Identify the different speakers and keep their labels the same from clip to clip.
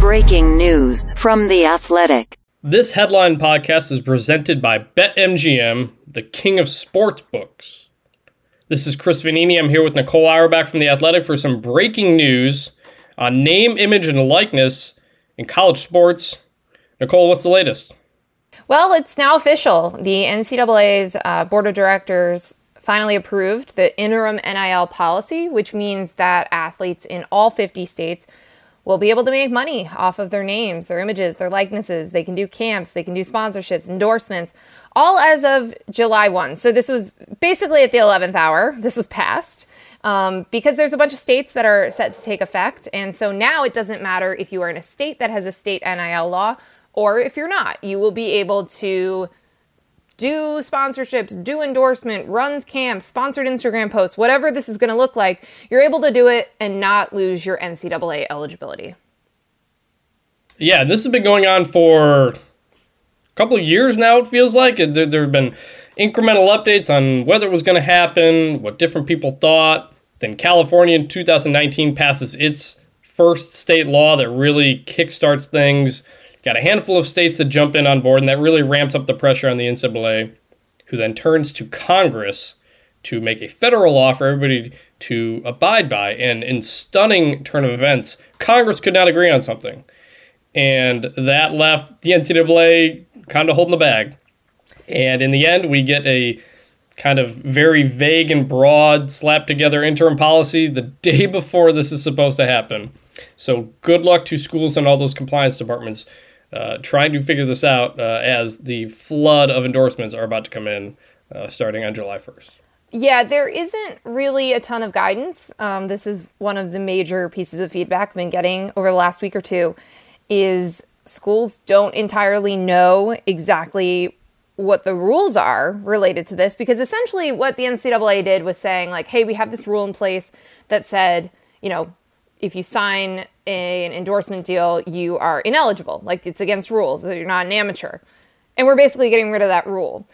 Speaker 1: Breaking news from The Athletic.
Speaker 2: This headline podcast is presented by BetMGM, the king of sports books. This is Chris Vannini. I'm here with Nicole Auerbach from The Athletic for some breaking news on name, image, and likeness in college sports. Nicole, what's the latest?
Speaker 3: Well, it's now official. The NCAA's uh, board of directors finally approved the interim NIL policy, which means that athletes in all 50 states will be able to make money off of their names, their images, their likenesses. They can do camps, they can do sponsorships, endorsements, all as of July 1. So this was basically at the 11th hour. This was passed. Um, because there's a bunch of states that are set to take effect. And so now it doesn't matter if you are in a state that has a state NIL law or if you're not. You will be able to do sponsorships, do endorsement, runs camps, sponsored Instagram posts, whatever this is going to look like, you're able to do it and not lose your NCAA eligibility.
Speaker 2: Yeah, this has been going on for a couple of years now, it feels like. There, there have been incremental updates on whether it was going to happen, what different people thought. Then California in 2019 passes its first state law that really kickstarts things Got a handful of states that jump in on board, and that really ramps up the pressure on the NCAA, who then turns to Congress to make a federal law for everybody to abide by. And in stunning turn of events, Congress could not agree on something. And that left the NCAA kind of holding the bag. And in the end, we get a kind of very vague and broad slap together interim policy the day before this is supposed to happen. So good luck to schools and all those compliance departments uh, trying to figure this out uh, as the flood of endorsements are about to come in uh, starting on July 1st.
Speaker 3: Yeah, there isn't really a ton of guidance. Um, this is one of the major pieces of feedback I've been getting over the last week or two is schools don't entirely know exactly what the rules are related to this because essentially what the NCAA did was saying like, hey, we have this rule in place that said, you know, if you sign a, an endorsement deal, you are ineligible. Like it's against rules that you're not an amateur. And we're basically getting rid of that rule.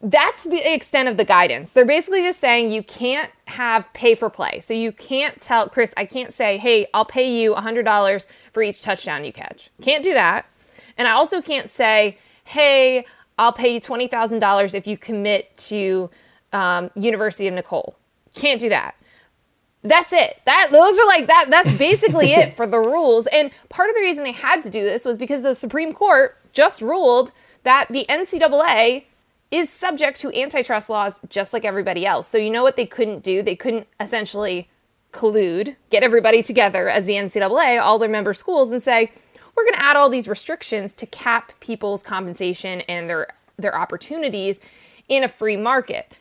Speaker 3: That's the extent of the guidance. They're basically just saying you can't have pay for play. So you can't tell Chris, I can't say, hey, I'll pay you $100 for each touchdown you catch. Can't do that. And I also can't say, hey, I'll pay you $20,000 if you commit to um, University of Nicole. Can't do that that's it. That those are like that that's basically it for the rules. And part of the reason they had to do this was because the Supreme Court just ruled that the NCAA is subject to antitrust laws just like everybody else. So you know what they couldn't do? They couldn't essentially collude, get everybody together as the NCAA, all their member schools and say, we're going to add all these restrictions to cap people's compensation and their their opportunities in a free market.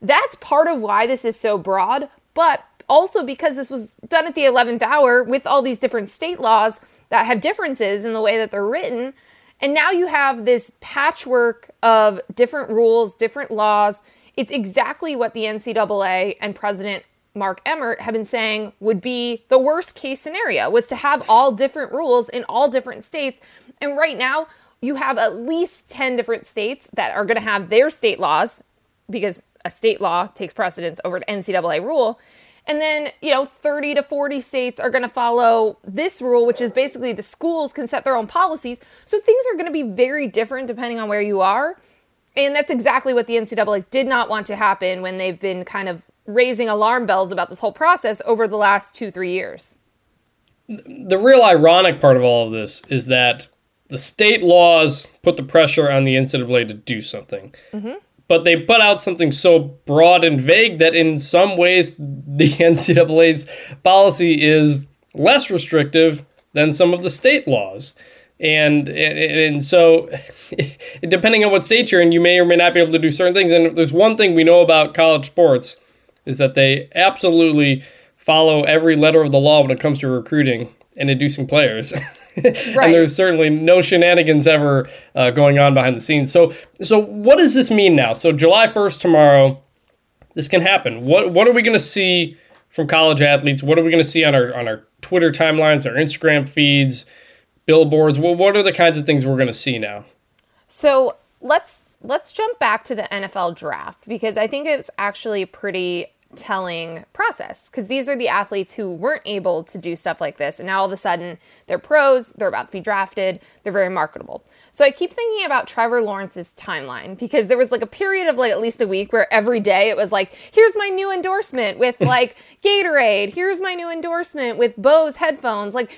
Speaker 3: That's part of why this is so broad, but also because this was done at the 11th hour with all these different state laws that have differences in the way that they're written. And now you have this patchwork of different rules, different laws. It's exactly what the NCAA and President Mark Emmert have been saying would be the worst case scenario was to have all different rules in all different states. And right now, you have at least 10 different states that are going to have their state laws because a state law takes precedence over an NCAA rule. And then, you know, 30 to 40 states are going to follow this rule, which is basically the schools can set their own policies. So things are going to be very different depending on where you are. And that's exactly what the NCAA did not want to happen when they've been kind of raising alarm bells about this whole process over the last two, three years.
Speaker 2: The real ironic part of all of this is that the state laws put the pressure on the NCAA to do something. Mm-hmm but they put out something so broad and vague that in some ways the NCAA's policy is less restrictive than some of the state laws. And, and, and so, depending on what state you're in, you may or may not be able to do certain things. And if there's one thing we know about college sports, is that they absolutely follow every letter of the law when it comes to recruiting and inducing players.
Speaker 3: Right.
Speaker 2: and there's certainly no shenanigans ever uh, going on behind the scenes. So, so what does this mean now? So, July 1st tomorrow, this can happen. What what are we going to see from college athletes? What are we going to see on our on our Twitter timelines, our Instagram feeds, billboards? What what are the kinds of things we're going to see now?
Speaker 3: So let's let's jump back to the NFL draft because I think it's actually pretty telling process because these are the athletes who weren't able to do stuff like this and now all of a sudden they're pros they're about to be drafted they're very marketable. So i keep thinking about trevor lawrence's timeline because there was like a period of like at least a week where every day it was like here's my new endorsement with like gatorade. Here's my new endorsement with bose headphones. Like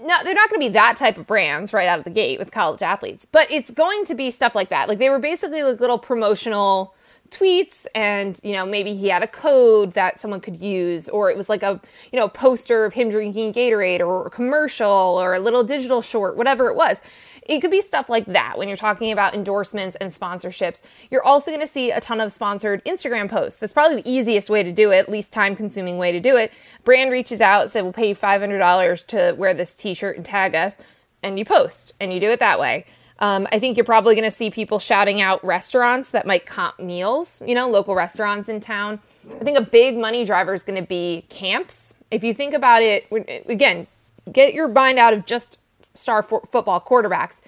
Speaker 3: no, they're not going to be that type of brands right out of the gate with college athletes, but it's going to be stuff like that. Like they were basically like little promotional tweets and you know maybe he had a code that someone could use or it was like a you know poster of him drinking Gatorade or a commercial or a little digital short whatever it was. It could be stuff like that when you're talking about endorsements and sponsorships. You're also going to see a ton of sponsored Instagram posts. That's probably the easiest way to do it least time consuming way to do it. Brand reaches out said we'll pay you $500 to wear this t-shirt and tag us and you post and you do it that way um, I think you're probably going to see people shouting out restaurants that might comp meals, you know, local restaurants in town. I think a big money driver is going to be camps. If you think about it, again, get your mind out of just star fo- football quarterbacks,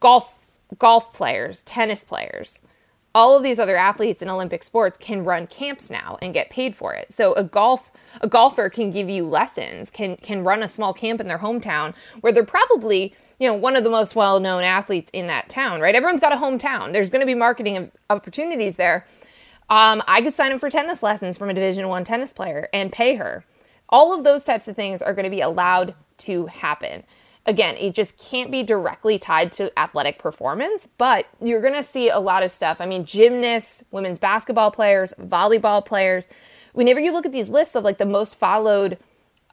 Speaker 3: golf, golf players, tennis players. All of these other athletes in Olympic sports can run camps now and get paid for it. So a golf a golfer can give you lessons, can can run a small camp in their hometown where they're probably you know one of the most well-known athletes in that town right? Everyone's got a hometown. There's going to be marketing opportunities there. Um, i could sign up for tennis lessons from a division one tennis player and pay her. All of those types of things are going to be allowed to happen again it just can't be directly tied to athletic performance but you're going to see a lot of stuff i mean gymnasts women's basketball players volleyball players whenever you look at these lists of like the most followed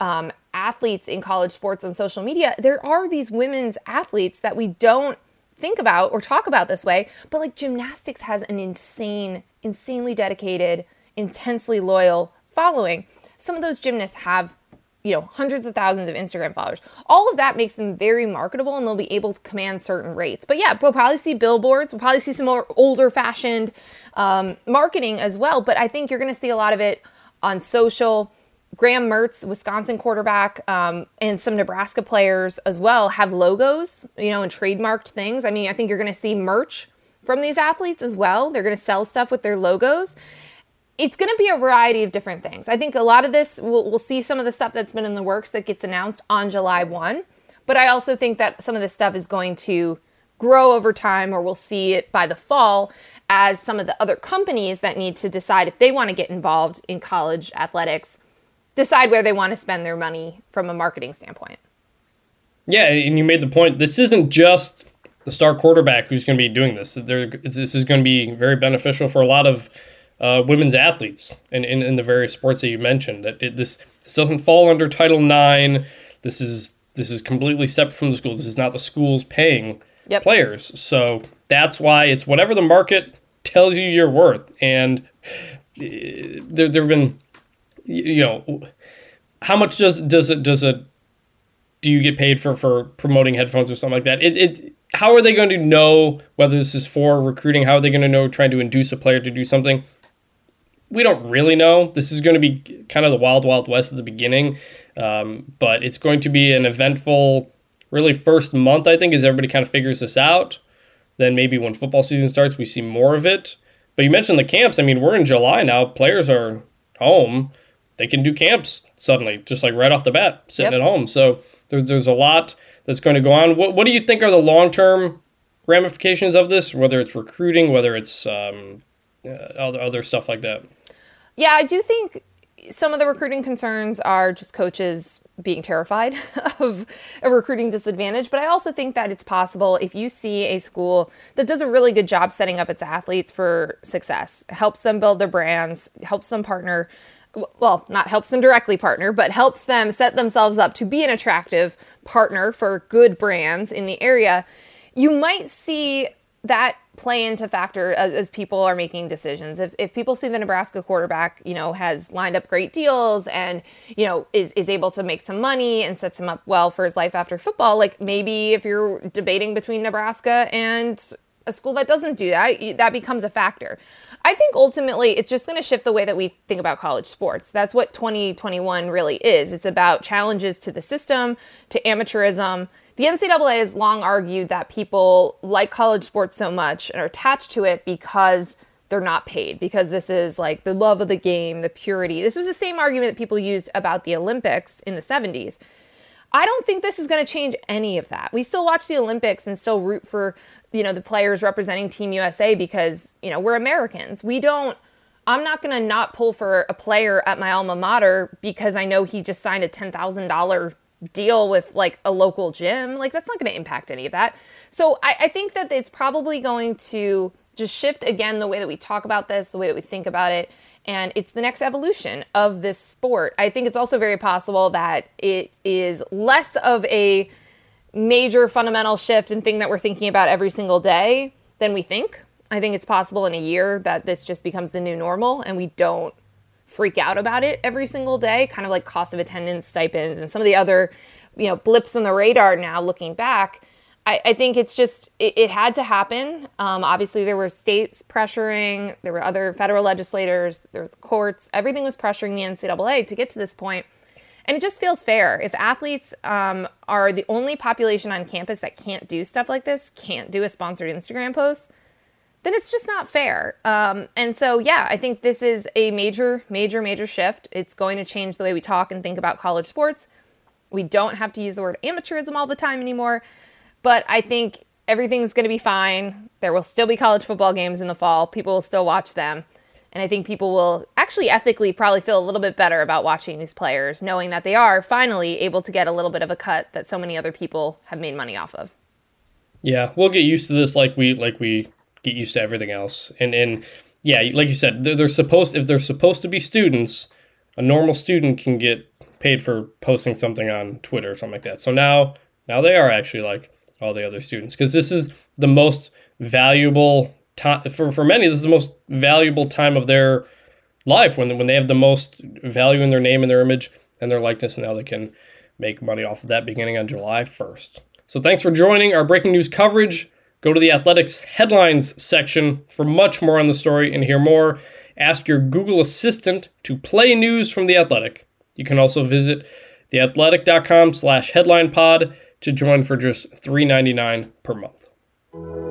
Speaker 3: um, athletes in college sports on social media, there are these women's athletes that we don't think about or talk about this way, but like gymnastics has an insane, insanely dedicated, intensely loyal following. Some of those gymnasts have, you know, hundreds of thousands of Instagram followers. All of that makes them very marketable and they'll be able to command certain rates. But yeah, we'll probably see billboards, we'll probably see some more older fashioned um, marketing as well. But I think you're going to see a lot of it on social Graham Mertz, Wisconsin quarterback, um, and some Nebraska players as well have logos, you know, and trademarked things. I mean, I think you're going to see merch from these athletes as well. They're going to sell stuff with their logos. It's going to be a variety of different things. I think a lot of this, we'll, we'll see some of the stuff that's been in the works that gets announced on July 1. But I also think that some of this stuff is going to grow over time, or we'll see it by the fall as some of the other companies that need to decide if they want to get involved in college athletics decide where they want to spend their money from a marketing standpoint.
Speaker 2: Yeah, and you made the point. This isn't just the star quarterback who's going to be doing this. this is going to be very beneficial for a lot of uh, women's athletes in, in, in, the various sports that you mentioned. That it, this this doesn't fall under Title IX. This is this is completely separate from the school. This is not the schools paying
Speaker 3: yep.
Speaker 2: players. So that's why it's whatever the market tells you you're worth. And uh, there there have been you know, how much does does it does it do you get paid for for promoting headphones or something like that? It it how are they going to know whether this is for recruiting? How are they going to know trying to induce a player to do something? We don't really know. This is going to be kind of the wild, wild west at the beginning, um, but it's going to be an eventful, really first month. I think as everybody kind of figures this out. Then maybe when football season starts, we see more of it. But you mentioned the camps. I mean, we're in July now. Players are home they can do camps suddenly, just like right off the bat, sitting yep. at home. So there's there's a lot that's going to go on. What what do you think are the long term ramifications of this? Whether it's recruiting, whether it's um, uh, other other stuff like that.
Speaker 3: Yeah, I do think some of the recruiting concerns are just coaches being terrified of a recruiting disadvantage. But I also think that it's possible if you see a school that does a really good job setting up its athletes for success, helps them build their brands, helps them partner well, not helps them directly partner, but helps them set themselves up to be an attractive partner for good brands in the area, you might see that play into factor as, as, people are making decisions. If, if people see the Nebraska quarterback, you know, has lined up great deals and, you know, is, is able to make some money and sets him up well for his life after football, like maybe if you're debating between Nebraska and a school that doesn't do that, that becomes a factor. I think ultimately it's just going to shift the way that we think about college sports. That's what 2021 really is. It's about challenges to the system, to amateurism. The NCAA has long argued that people like college sports so much and are attached to it because they're not paid, because this is like the love of the game, the purity. This was the same argument that people used about the Olympics in the 70s. I don't think this is going to change any of that. We still watch the Olympics and still root for, you know, the players representing Team USA because, you know, we're Americans. We don't I'm not going to not pull for a player at my alma mater because I know he just signed a $10,000 deal with like a local gym. Like that's not going to impact any of that. So I, I think that it's probably going to just shift again the way that we talk about this, the way that we think about it and it's the next evolution of this sport. I think it's also very possible that it is less of a major fundamental shift and thing that we're thinking about every single day than we think. I think it's possible in a year that this just becomes the new normal and we don't freak out about it every single day, kind of like cost of attendance stipends and some of the other, you know, blips on the radar now looking back I, I think it's just it, it had to happen. Um, obviously, there were states pressuring, there were other federal legislators, there was courts. Everything was pressuring the NCAA to get to this point, and it just feels fair. If athletes um, are the only population on campus that can't do stuff like this, can't do a sponsored Instagram post, then it's just not fair. Um, and so, yeah, I think this is a major, major, major shift. It's going to change the way we talk and think about college sports. We don't have to use the word amateurism all the time anymore. But I think everything's going to be fine. There will still be college football games in the fall. People will still watch them. And I think people will actually ethically probably feel a little bit better about watching these players, knowing that they are finally able to get a little bit of a cut that so many other people have made money off of.
Speaker 2: Yeah, we'll get used to this like we like we get used to everything else. And and yeah, like you said, they're, they're supposed if they're supposed to be students, a normal student can get paid for posting something on Twitter or something like that. So now now they are actually like all the other students because this is the most valuable time for, for many this is the most valuable time of their life when, when they have the most value in their name and their image and their likeness and now they can make money off of that beginning on july 1st so thanks for joining our breaking news coverage. Go to the athletics headlines section for much more on the story and hear more. Ask your google assistant to play news from the athletic. You can also visit theathletic.com slash headline pod to join for just $3.99 per month.